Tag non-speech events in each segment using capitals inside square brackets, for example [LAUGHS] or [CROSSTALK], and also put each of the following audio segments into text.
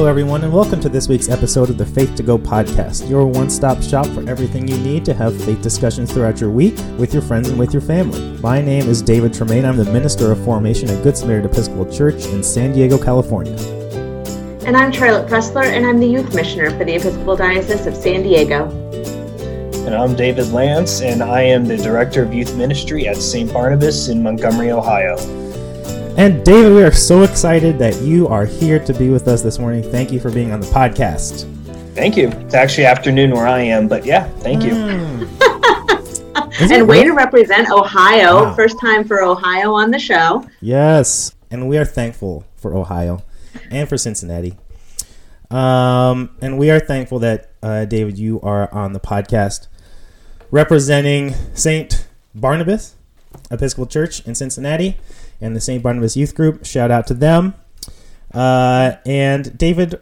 Hello, everyone, and welcome to this week's episode of the Faith to Go podcast, your one stop shop for everything you need to have faith discussions throughout your week with your friends and with your family. My name is David Tremaine. I'm the Minister of Formation at Good Samaritan Episcopal Church in San Diego, California. And I'm Charlotte Pressler, and I'm the Youth Missioner for the Episcopal Diocese of San Diego. And I'm David Lance, and I am the Director of Youth Ministry at St. Barnabas in Montgomery, Ohio. And David, we are so excited that you are here to be with us this morning. Thank you for being on the podcast. Thank you. It's actually afternoon where I am, but yeah, thank you. Mm. [LAUGHS] and way to represent Ohio. Wow. First time for Ohio on the show. Yes. And we are thankful for Ohio and for Cincinnati. Um, and we are thankful that, uh, David, you are on the podcast representing St. Barnabas Episcopal Church in Cincinnati and the St. Barnabas Youth Group. Shout out to them. Uh, and David,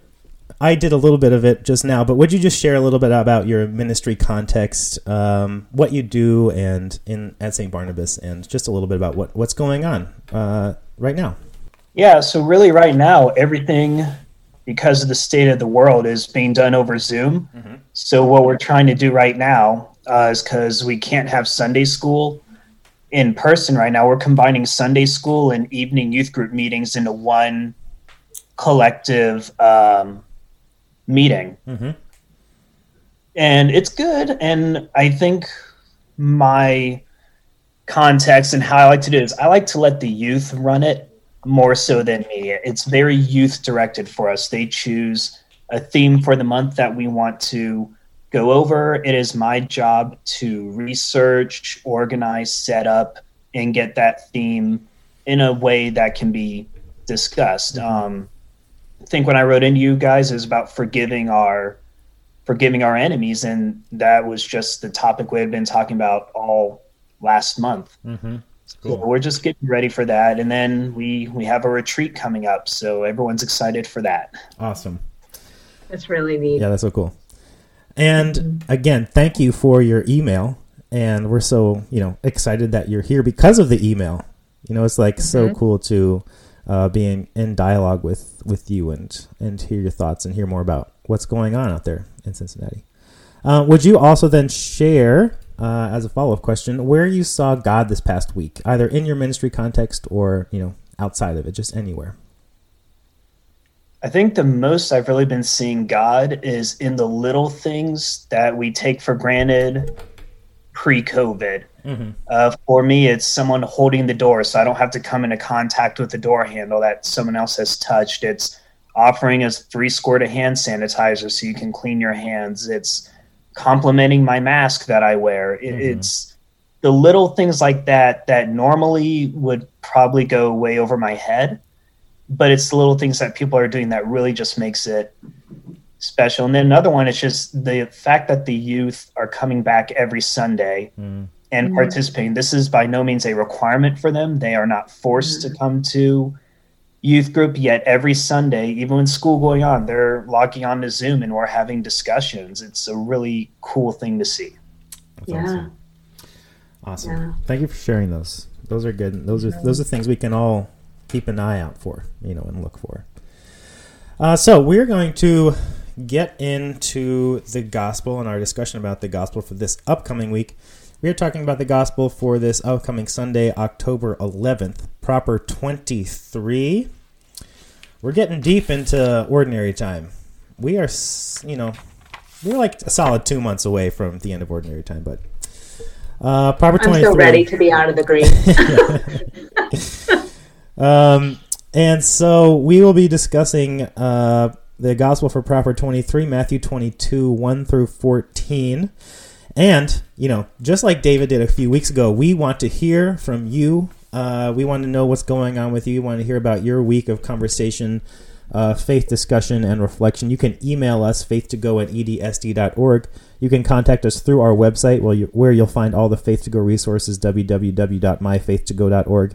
I did a little bit of it just now, but would you just share a little bit about your ministry context, um, what you do, and in at St. Barnabas, and just a little bit about what, what's going on uh, right now? Yeah, so really, right now, everything because of the state of the world is being done over Zoom. Mm-hmm. So what we're trying to do right now uh, is because we can't have Sunday school in person right now. We're combining Sunday school and evening youth group meetings into one collective um, meeting. Mm-hmm. And it's good. And I think my context and how I like to do it is I like to let the youth run it more so than me. It's very youth directed for us. They choose a theme for the month that we want to go over. It is my job to research, organize, set up, and get that theme in a way that can be discussed. Um, I think when I wrote into you guys, is about forgiving our forgiving our enemies, and that was just the topic we had been talking about all last month. Mm-hmm. Cool. So we're just getting ready for that, and then we we have a retreat coming up, so everyone's excited for that. Awesome. That's really neat. Yeah, that's so cool. And again, thank you for your email. And we're so, you know, excited that you're here because of the email. You know, it's like mm-hmm. so cool to uh, be in, in dialogue with, with you and, and hear your thoughts and hear more about what's going on out there in Cincinnati. Uh, would you also then share, uh, as a follow up question, where you saw God this past week, either in your ministry context or, you know, outside of it, just anywhere? I think the most I've really been seeing God is in the little things that we take for granted pre COVID. Mm-hmm. Uh, for me, it's someone holding the door so I don't have to come into contact with the door handle that someone else has touched. It's offering us three squirt of hand sanitizer so you can clean your hands. It's complimenting my mask that I wear. It, mm-hmm. It's the little things like that that normally would probably go way over my head but it's the little things that people are doing that really just makes it special. And then another one is just the fact that the youth are coming back every Sunday mm. and mm. participating. This is by no means a requirement for them. They are not forced mm. to come to youth group yet every Sunday, even when school going on, they're logging on to Zoom and we're having discussions. It's a really cool thing to see. That's yeah. Awesome. Awesome. Yeah. Thank you for sharing those. Those are good. Those are those are things we can all keep an eye out for, you know, and look for. Uh, so we're going to get into the gospel and our discussion about the gospel for this upcoming week. We are talking about the gospel for this upcoming Sunday, October 11th, proper 23. We're getting deep into ordinary time. We are, you know, we're like a solid two months away from the end of ordinary time, but uh, proper 23. I'm so ready to be out of the green. [LAUGHS] [LAUGHS] [LAUGHS] Um, and so we will be discussing uh, the Gospel for Proper 23, Matthew 22, 1 through 14. And, you know, just like David did a few weeks ago, we want to hear from you. Uh, we want to know what's going on with you. We want to hear about your week of conversation, uh, faith discussion, and reflection. You can email us, faith2go at edsd.org. You can contact us through our website where, you, where you'll find all the Faith to Go resources, www.myfaith2go.org.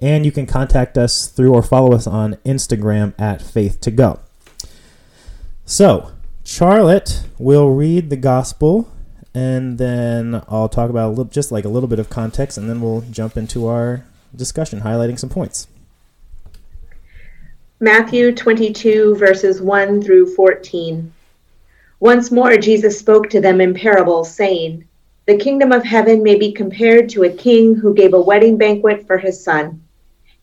And you can contact us through or follow us on Instagram at Faith to Go. So, Charlotte will read the gospel, and then I'll talk about a little, just like a little bit of context, and then we'll jump into our discussion, highlighting some points. Matthew 22, verses 1 through 14. Once more, Jesus spoke to them in parables, saying, The kingdom of heaven may be compared to a king who gave a wedding banquet for his son.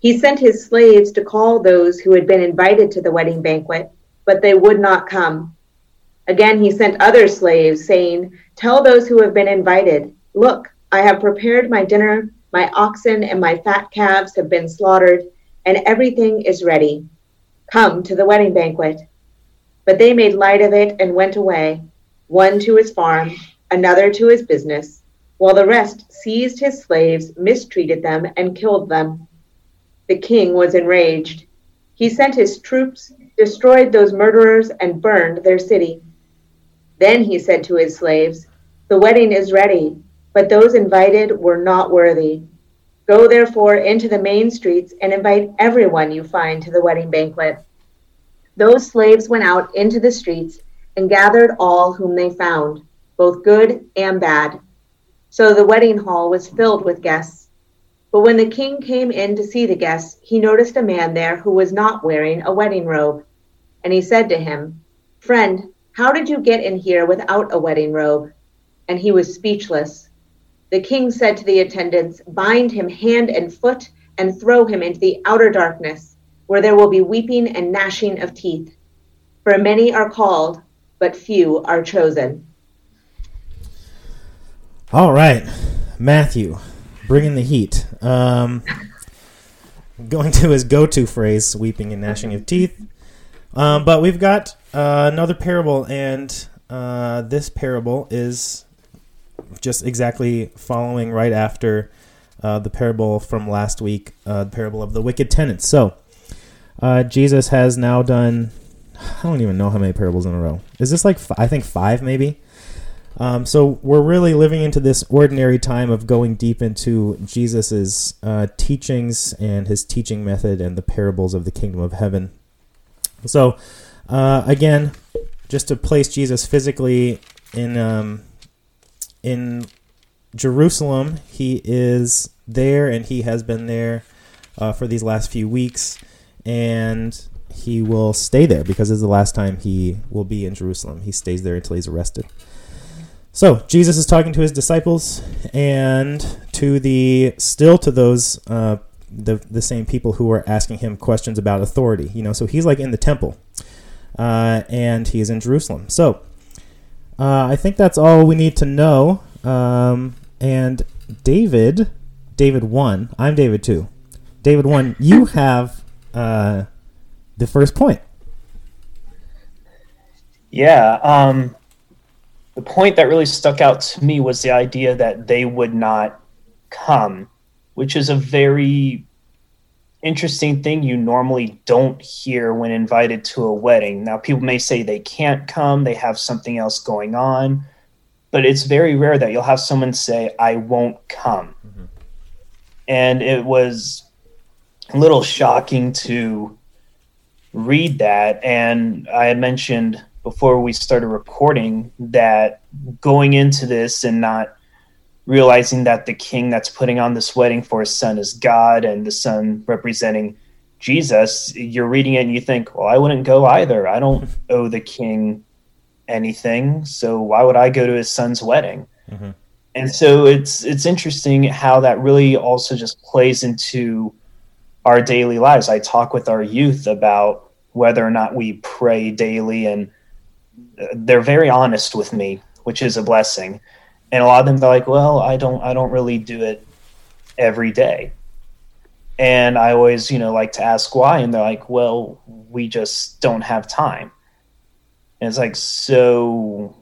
He sent his slaves to call those who had been invited to the wedding banquet, but they would not come. Again, he sent other slaves, saying, Tell those who have been invited, Look, I have prepared my dinner, my oxen and my fat calves have been slaughtered, and everything is ready. Come to the wedding banquet. But they made light of it and went away, one to his farm, another to his business, while the rest seized his slaves, mistreated them, and killed them. The king was enraged. He sent his troops, destroyed those murderers, and burned their city. Then he said to his slaves, The wedding is ready, but those invited were not worthy. Go therefore into the main streets and invite everyone you find to the wedding banquet. Those slaves went out into the streets and gathered all whom they found, both good and bad. So the wedding hall was filled with guests. But when the king came in to see the guests, he noticed a man there who was not wearing a wedding robe. And he said to him, Friend, how did you get in here without a wedding robe? And he was speechless. The king said to the attendants, Bind him hand and foot and throw him into the outer darkness, where there will be weeping and gnashing of teeth. For many are called, but few are chosen. All right, Matthew, bringing the heat. Um, going to his go-to phrase, weeping and gnashing of teeth. Um, but we've got uh, another parable, and uh, this parable is just exactly following right after uh, the parable from last week, uh, the parable of the wicked tenants. So, uh, Jesus has now done, I don't even know how many parables in a row. Is this like, I think five maybe? Um, so we're really living into this ordinary time of going deep into Jesus's uh, teachings and his teaching method and the parables of the kingdom of heaven. So, uh, again, just to place Jesus physically in um, in Jerusalem. He is there, and he has been there uh, for these last few weeks, and he will stay there because it's the last time he will be in Jerusalem. He stays there until he's arrested. So Jesus is talking to his disciples and to the still to those uh, the the same people who are asking him questions about authority. You know, so he's like in the temple, uh, and he is in Jerusalem. So uh, I think that's all we need to know. Um, and David, David one. I'm David two. David one. You have uh, the first point. Yeah. Um, the point that really stuck out to me was the idea that they would not come, which is a very interesting thing you normally don't hear when invited to a wedding. Now, people may say they can't come, they have something else going on, but it's very rare that you'll have someone say, I won't come. Mm-hmm. And it was a little shocking to read that. And I had mentioned before we started recording that going into this and not realizing that the king that's putting on this wedding for his son is God and the son representing Jesus, you're reading it and you think, well, I wouldn't go either. I don't [LAUGHS] owe the king anything, so why would I go to his son's wedding? Mm-hmm. And so it's it's interesting how that really also just plays into our daily lives. I talk with our youth about whether or not we pray daily, and they're very honest with me, which is a blessing and a lot of them they're like, well, I don't, I don't really do it every day. And I always, you know, like to ask why, and they're like, well, we just don't have time. And it's like, so,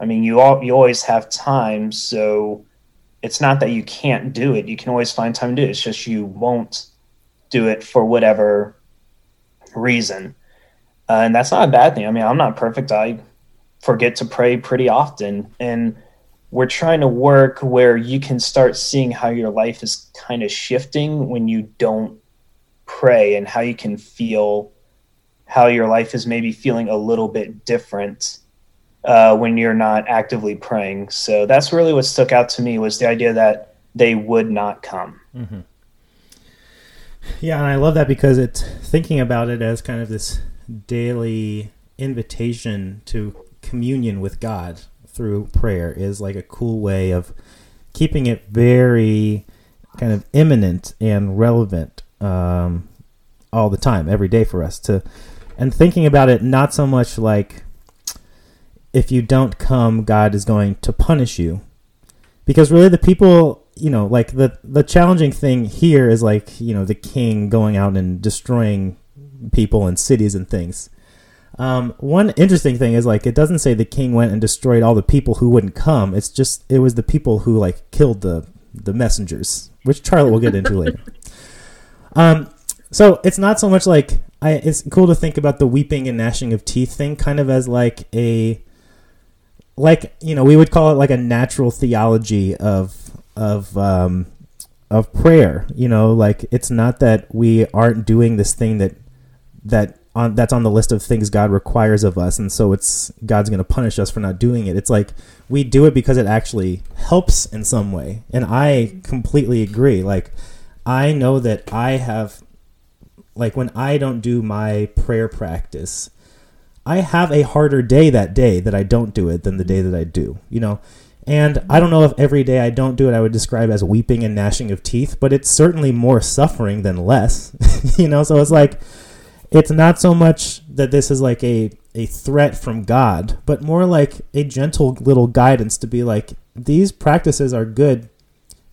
I mean, you all, you always have time, so it's not that you can't do it. You can always find time to do it. It's just you won't do it for whatever reason. Uh, and that's not a bad thing. I mean, I'm not perfect. I forget to pray pretty often. And we're trying to work where you can start seeing how your life is kind of shifting when you don't pray and how you can feel how your life is maybe feeling a little bit different uh, when you're not actively praying. So that's really what stuck out to me was the idea that they would not come. Mm-hmm. Yeah, and I love that because it's thinking about it as kind of this daily invitation to communion with God through prayer is like a cool way of keeping it very kind of imminent and relevant um, all the time, every day for us to, and thinking about it not so much like if you don't come, God is going to punish you, because really the people, you know, like the the challenging thing here is like you know the king going out and destroying people and cities and things. Um, one interesting thing is like it doesn't say the king went and destroyed all the people who wouldn't come. It's just it was the people who like killed the the messengers, which Charlotte will get into later. [LAUGHS] Um, so it's not so much like I. It's cool to think about the weeping and gnashing of teeth thing, kind of as like a like you know we would call it like a natural theology of of um, of prayer. You know, like it's not that we aren't doing this thing that that on that's on the list of things God requires of us, and so it's God's going to punish us for not doing it. It's like we do it because it actually helps in some way, and I completely agree. Like I know that I have, like when I don't do my prayer practice, I have a harder day that day that I don't do it than the day that I do. You know. And I don't know if every day I don't do it, I would describe as weeping and gnashing of teeth, but it's certainly more suffering than less. [LAUGHS] you know, so it's like, it's not so much that this is like a a threat from God, but more like a gentle little guidance to be like these practices are good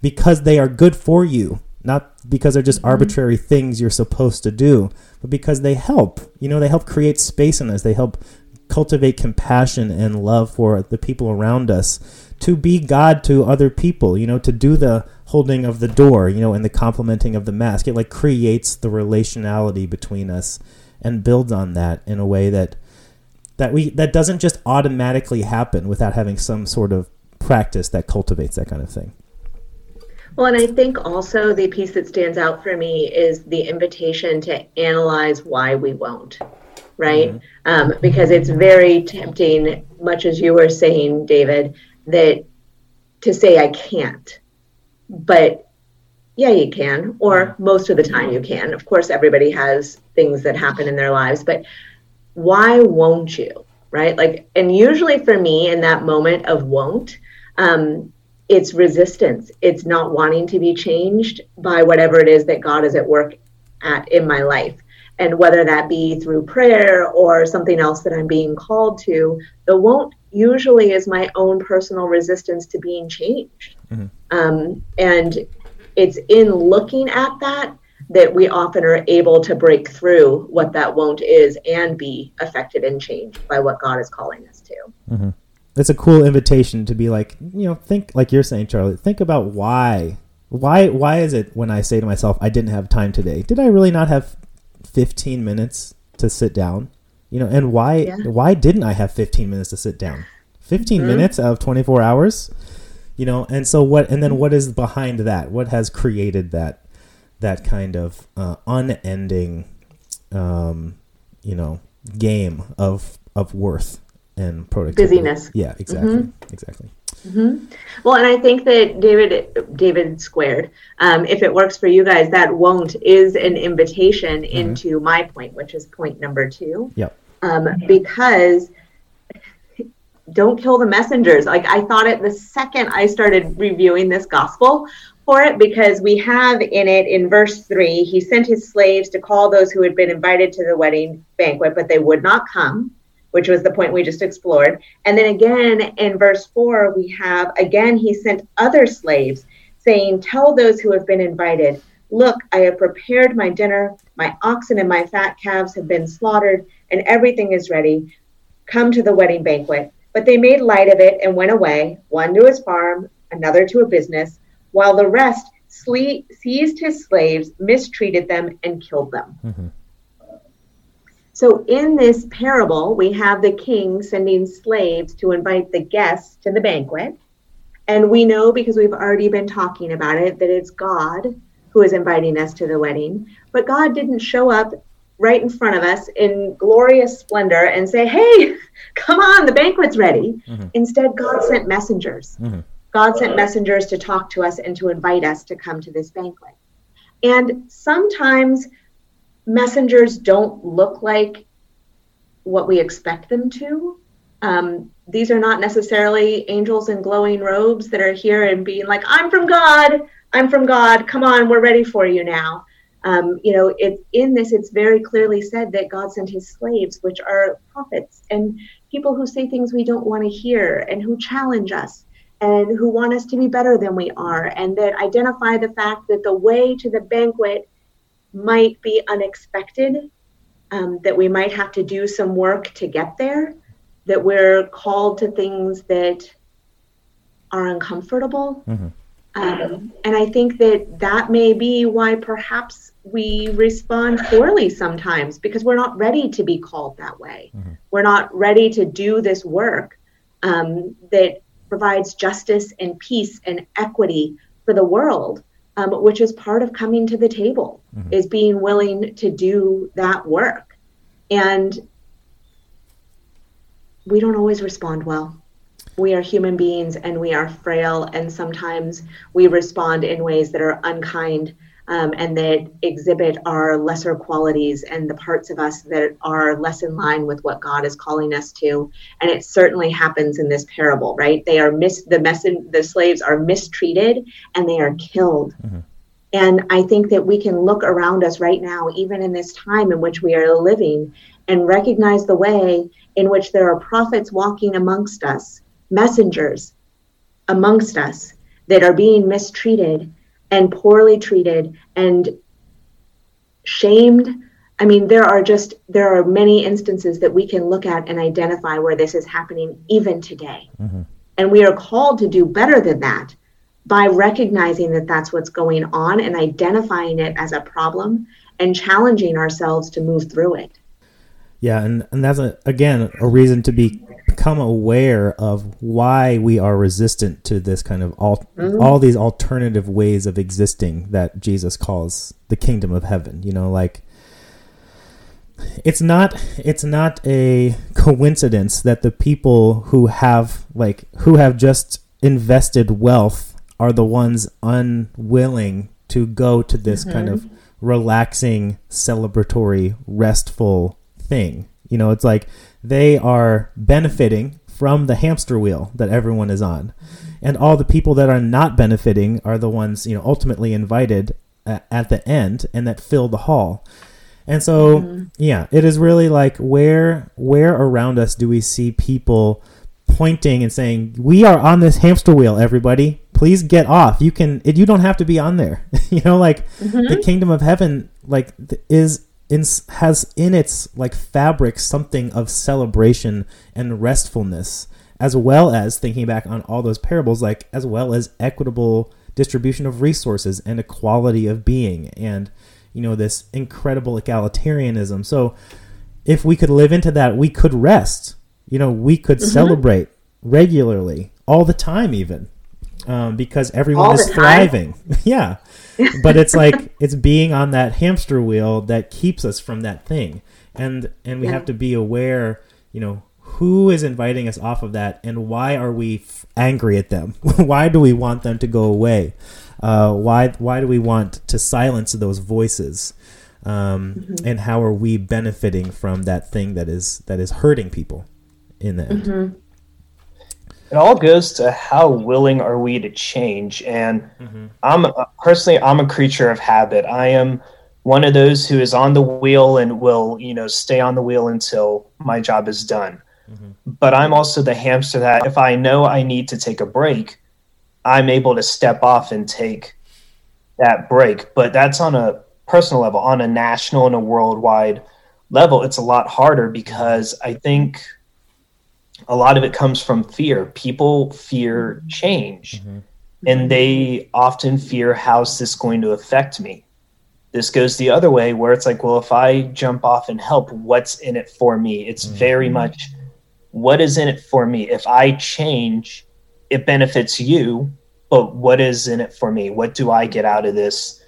because they are good for you, not because they're just mm-hmm. arbitrary things you're supposed to do, but because they help. You know, they help create space in us. They help cultivate compassion and love for the people around us, to be God to other people, you know, to do the holding of the door, you know, and the complimenting of the mask. It like creates the relationality between us and builds on that in a way that that we that doesn't just automatically happen without having some sort of practice that cultivates that kind of thing. Well, and I think also the piece that stands out for me is the invitation to analyze why we won't, right? Mm-hmm. Um, because it's very tempting, much as you were saying, David, that to say I can't, but yeah, you can, or most of the time you can. Of course, everybody has things that happen in their lives, but why won't you? Right? Like, and usually for me in that moment of won't, um, it's resistance. It's not wanting to be changed by whatever it is that God is at work at in my life. And whether that be through prayer or something else that I'm being called to, the won't usually is my own personal resistance to being changed. Mm-hmm. Um, and it's in looking at that that we often are able to break through what that won't is and be affected and changed by what God is calling us to. Mm-hmm. It's a cool invitation to be like, you know, think like you're saying, Charlie. Think about why, why, why is it when I say to myself, I didn't have time today? Did I really not have 15 minutes to sit down? You know, and why, yeah. why didn't I have 15 minutes to sit down? 15 mm-hmm. minutes out of 24 hours you know and so what and then what is behind that what has created that that kind of uh, unending um, you know game of of worth and productivity busyness yeah exactly mm-hmm. exactly mm-hmm. well and i think that david david squared um, if it works for you guys that won't is an invitation mm-hmm. into my point which is point number two yep um, because don't kill the messengers. Like I thought it the second I started reviewing this gospel for it because we have in it in verse 3 he sent his slaves to call those who had been invited to the wedding banquet but they would not come which was the point we just explored and then again in verse 4 we have again he sent other slaves saying tell those who have been invited look i have prepared my dinner my oxen and my fat calves have been slaughtered and everything is ready come to the wedding banquet but they made light of it and went away, one to his farm, another to a business, while the rest sle- seized his slaves, mistreated them, and killed them. Mm-hmm. So, in this parable, we have the king sending slaves to invite the guests to the banquet. And we know because we've already been talking about it that it's God who is inviting us to the wedding. But God didn't show up right in front of us in glorious splendor and say, Hey, [LAUGHS] come on, the banquet's ready. Mm-hmm. Instead, God sent messengers. Mm-hmm. God sent messengers to talk to us and to invite us to come to this banquet. And sometimes messengers don't look like what we expect them to. Um, these are not necessarily angels in glowing robes that are here and being like, I'm from God, I'm from God, come on, we're ready for you now. Um, you know, it's in this, it's very clearly said that God sent his slaves, which are prophets and people who say things we don't want to hear and who challenge us and who want us to be better than we are, and that identify the fact that the way to the banquet might be unexpected, um, that we might have to do some work to get there, that we're called to things that are uncomfortable. Mm-hmm. Um, and I think that that may be why perhaps we respond poorly sometimes because we're not ready to be called that way. Mm-hmm. We're not ready to do this work um, that provides justice and peace and equity for the world, um, which is part of coming to the table, mm-hmm. is being willing to do that work. And we don't always respond well. We are human beings and we are frail, and sometimes we respond in ways that are unkind um, and that exhibit our lesser qualities and the parts of us that are less in line with what God is calling us to. And it certainly happens in this parable, right? They are mis the mess the slaves are mistreated and they are killed. Mm-hmm. And I think that we can look around us right now, even in this time in which we are living, and recognize the way in which there are prophets walking amongst us, messengers amongst us that are being mistreated and poorly treated and shamed. I mean, there are just there are many instances that we can look at and identify where this is happening even today. Mm-hmm. And we are called to do better than that by recognizing that that's what's going on and identifying it as a problem and challenging ourselves to move through it. Yeah, and, and that's a, again a reason to be become aware of why we are resistant to this kind of all mm-hmm. all these alternative ways of existing that Jesus calls the kingdom of heaven. You know, like it's not it's not a coincidence that the people who have like who have just invested wealth are the ones unwilling to go to this mm-hmm. kind of relaxing celebratory restful thing you know it's like they are benefiting from the hamster wheel that everyone is on. And all the people that are not benefiting are the ones, you know, ultimately invited at the end and that fill the hall. And so, mm-hmm. yeah, it is really like where where around us do we see people pointing and saying, "We are on this hamster wheel, everybody. Please get off. You can you don't have to be on there." [LAUGHS] you know, like mm-hmm. the kingdom of heaven like is in, has in its like fabric something of celebration and restfulness as well as thinking back on all those parables like as well as equitable distribution of resources and equality of being and you know this incredible egalitarianism. So if we could live into that we could rest. You know we could mm-hmm. celebrate regularly all the time even um, because everyone all is thriving. [LAUGHS] Yeah. [LAUGHS] But it's like it's being on that hamster wheel that keeps us from that thing. And and we yeah. have to be aware you know who is inviting us off of that and why are we f- angry at them? [LAUGHS] Why do we want them to go away? Uh, why why do we want to silence those voices? Um, mm-hmm. and how are we benefiting from that thing that is that is hurting people in the end? Mm-hmm it all goes to how willing are we to change and mm-hmm. i'm personally i'm a creature of habit i am one of those who is on the wheel and will you know stay on the wheel until my job is done mm-hmm. but i'm also the hamster that if i know i need to take a break i'm able to step off and take that break but that's on a personal level on a national and a worldwide level it's a lot harder because i think a lot of it comes from fear. People fear change, mm-hmm. and they often fear how's this going to affect me. This goes the other way where it's like, well, if I jump off and help, what's in it for me? It's mm-hmm. very much what is in it for me. If I change, it benefits you, but what is in it for me? What do I get out of this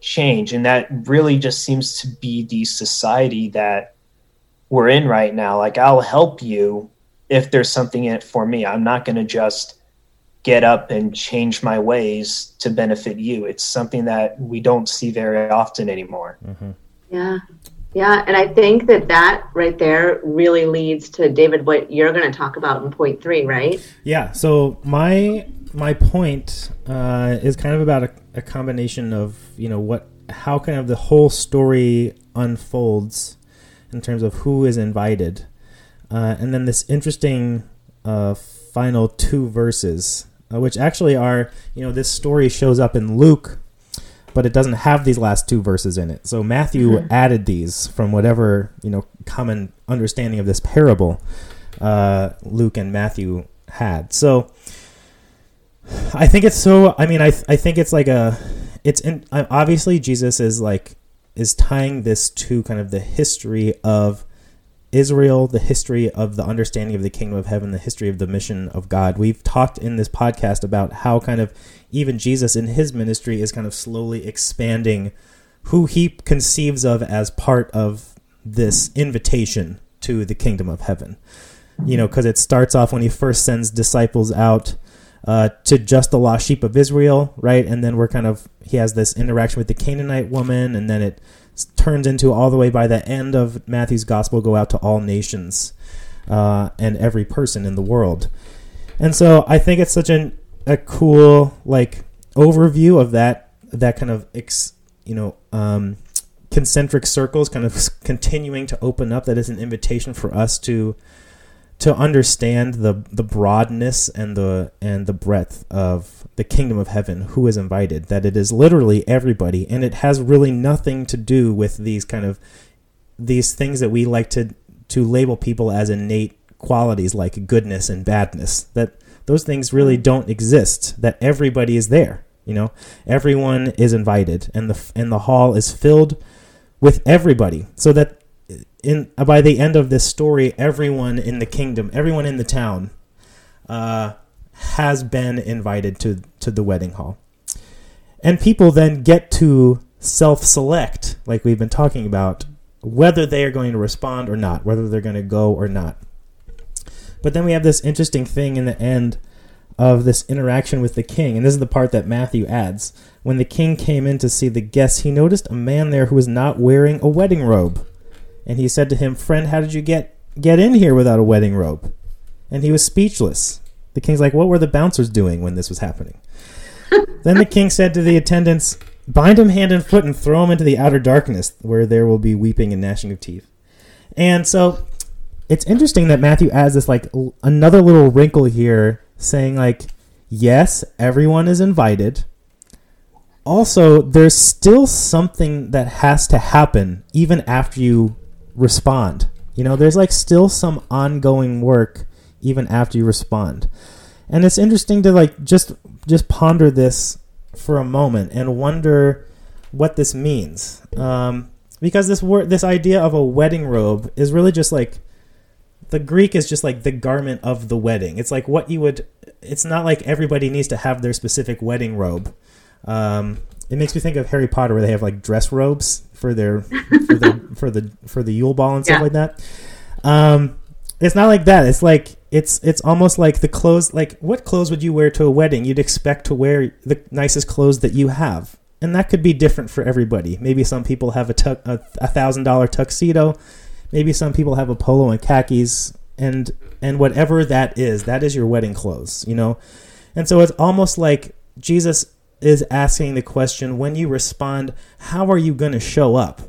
change? And that really just seems to be the society that we're in right now. Like, I'll help you if there's something in it for me. I'm not going to just get up and change my ways to benefit you. It's something that we don't see very often anymore. Mm-hmm. Yeah. Yeah. And I think that that right there really leads to, David, what you're going to talk about in point three, right? Yeah. So my my point uh, is kind of about a, a combination of, you know, what, how kind of the whole story unfolds in terms of who is invited. Uh, and then this interesting uh, final two verses, uh, which actually are, you know, this story shows up in Luke, but it doesn't have these last two verses in it. So Matthew mm-hmm. added these from whatever, you know, common understanding of this parable uh, Luke and Matthew had. So I think it's so, I mean, I, I think it's like a, it's in, obviously Jesus is like, is tying this to kind of the history of Israel, the history of the understanding of the kingdom of heaven, the history of the mission of God. We've talked in this podcast about how kind of even Jesus in his ministry is kind of slowly expanding who he conceives of as part of this invitation to the kingdom of heaven. You know, because it starts off when he first sends disciples out uh, to just the lost sheep of Israel, right? And then we're kind of, he has this interaction with the Canaanite woman, and then it turns into all the way by the end of Matthew's gospel go out to all nations uh, and every person in the world. And so I think it's such an, a cool like overview of that that kind of ex, you know um, concentric circles kind of [LAUGHS] continuing to open up that is an invitation for us to to understand the the broadness and the and the breadth of the kingdom of heaven who is invited that it is literally everybody and it has really nothing to do with these kind of these things that we like to to label people as innate qualities like goodness and badness that those things really mm. don't exist that everybody is there you know? Everyone is invited and the and the hall is filled with everybody so that in by the end of this story, everyone in the kingdom, everyone in the town, uh, has been invited to to the wedding hall, and people then get to self-select, like we've been talking about, whether they are going to respond or not, whether they're going to go or not. But then we have this interesting thing in the end of this interaction with the king, and this is the part that Matthew adds. When the king came in to see the guests, he noticed a man there who was not wearing a wedding robe. And he said to him, Friend, how did you get, get in here without a wedding robe? And he was speechless. The king's like, What were the bouncers doing when this was happening? [LAUGHS] then the king said to the attendants, Bind him hand and foot and throw him into the outer darkness, where there will be weeping and gnashing of teeth. And so it's interesting that Matthew adds this like another little wrinkle here, saying like, yes, everyone is invited. Also, there's still something that has to happen even after you respond. You know, there's like still some ongoing work even after you respond. And it's interesting to like just just ponder this for a moment and wonder what this means. Um, because this word, this idea of a wedding robe is really just like the Greek is just like the garment of the wedding. It's like what you would. It's not like everybody needs to have their specific wedding robe. Um, it makes me think of Harry Potter, where they have like dress robes for their for the [LAUGHS] for the for the Yule Ball and stuff yeah. like that. Um, it's not like that. It's like it's it's almost like the clothes. Like what clothes would you wear to a wedding? You'd expect to wear the nicest clothes that you have, and that could be different for everybody. Maybe some people have a tu- a, a thousand dollar tuxedo. Maybe some people have a polo and khakis, and and whatever that is, that is your wedding clothes. You know, and so it's almost like Jesus is asking the question when you respond, how are you going to show up?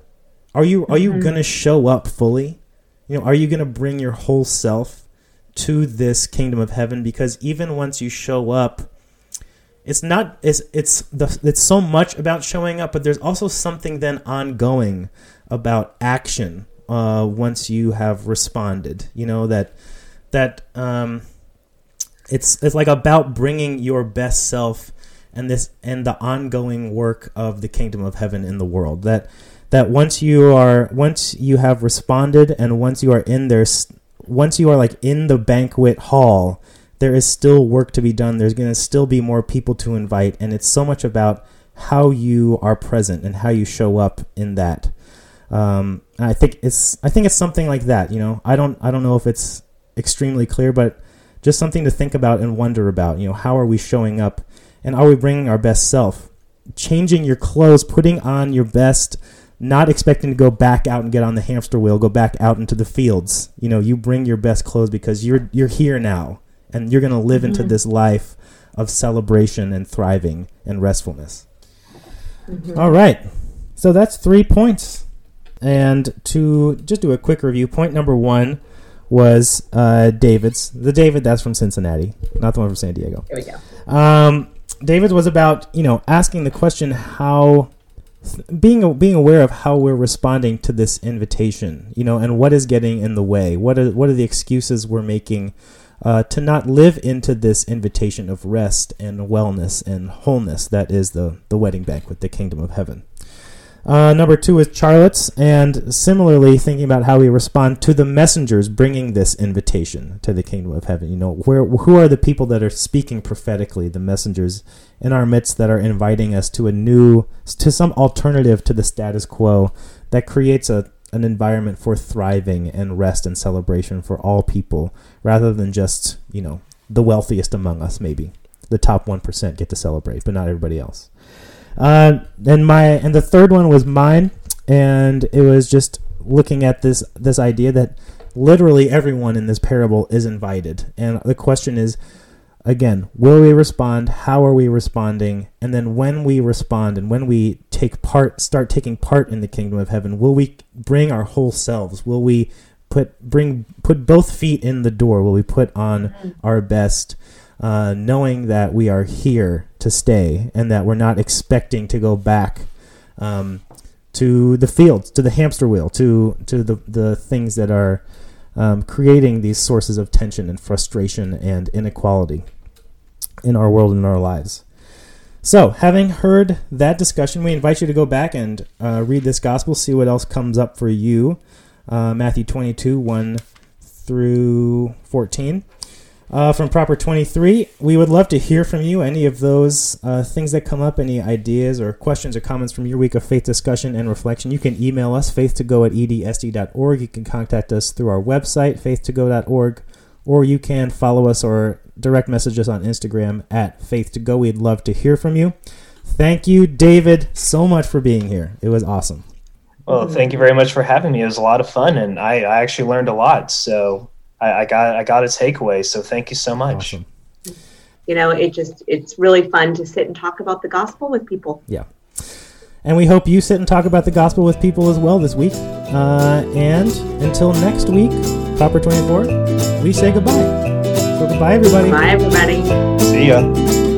Are you are you mm-hmm. going to show up fully? You know, are you going to bring your whole self to this kingdom of heaven because even once you show up, it's not it's it's the it's so much about showing up, but there's also something then ongoing about action uh, once you have responded. You know that that um, it's it's like about bringing your best self and this and the ongoing work of the kingdom of heaven in the world. That that once you are once you have responded and once you are in there once you are like in the banquet hall there is still work to be done. There's going to still be more people to invite and it's so much about how you are present and how you show up in that. Um, i think it's i think it's something like that you know? I don't i don't know if it's extremely clear but just something to think about and wonder about. You know, how are we showing up, and are we bringing our best self? Changing your clothes, putting on your best, not expecting to go back out and get on the hamster wheel, go back out into the fields. You know, you bring your best clothes because you're you're here now, and you're going to live into mm-hmm. this life of celebration and thriving and restfulness. Mm-hmm. All right. So that's three points. And to just do a quick review, point number one was uh, David's. The David that's from Cincinnati, not the one from San Diego. There we go. Um, David's was about you know asking the question how being being aware of how we're responding to this invitation, you know, and what is getting in the way. What are what are the excuses we're making uh, to not live into this invitation of rest and wellness and wholeness that is the, the wedding banquet, the kingdom of heaven. Uh, number two is Charlotte's, and similarly thinking about how we respond to the messengers bringing this invitation to the kingdom of heaven. You know, where who are the people that are speaking prophetically, the messengers in our midst that are inviting us to a new, to some alternative to the status quo that creates a an environment for thriving and rest and celebration for all people rather than just, you know, the wealthiest among us, maybe. The top 1% get to celebrate, but not everybody else. Uh, and my and the third one was mine, and it was just looking at this this idea that literally everyone in this parable is invited, and the question is, again, will we respond? How are we responding? And then when we respond and when we take part, start taking part in the kingdom of heaven, will we bring our whole selves? Will we put bring put both feet in the door? Will we put on our best, uh, knowing that we are here to stay and that we're not expecting to go back? Um, to the fields, to the hamster wheel, to to the the things that are um, creating these sources of tension and frustration and inequality in our world and in our lives. So, having heard that discussion, we invite you to go back and uh, read this gospel, see what else comes up for you. Uh, Matthew 22, 1 through 14. Uh, from Proper 23, we would love to hear from you. Any of those uh, things that come up, any ideas or questions or comments from your week of faith discussion and reflection, you can email us, faith2go at edsd.org. You can contact us through our website, faith2go.org, or you can follow us or direct message us on Instagram at Faith to Go. We'd love to hear from you. Thank you, David, so much for being here. It was awesome. Well, thank you very much for having me. It was a lot of fun, and I, I actually learned a lot. So I, I, got I got a takeaway. So thank you so much. Awesome. You know, it just it's really fun to sit and talk about the gospel with people. Yeah. And we hope you sit and talk about the gospel with people as well this week. Uh, and until next week, Proper 24, we say goodbye. So goodbye, everybody. Bye, everybody. See ya.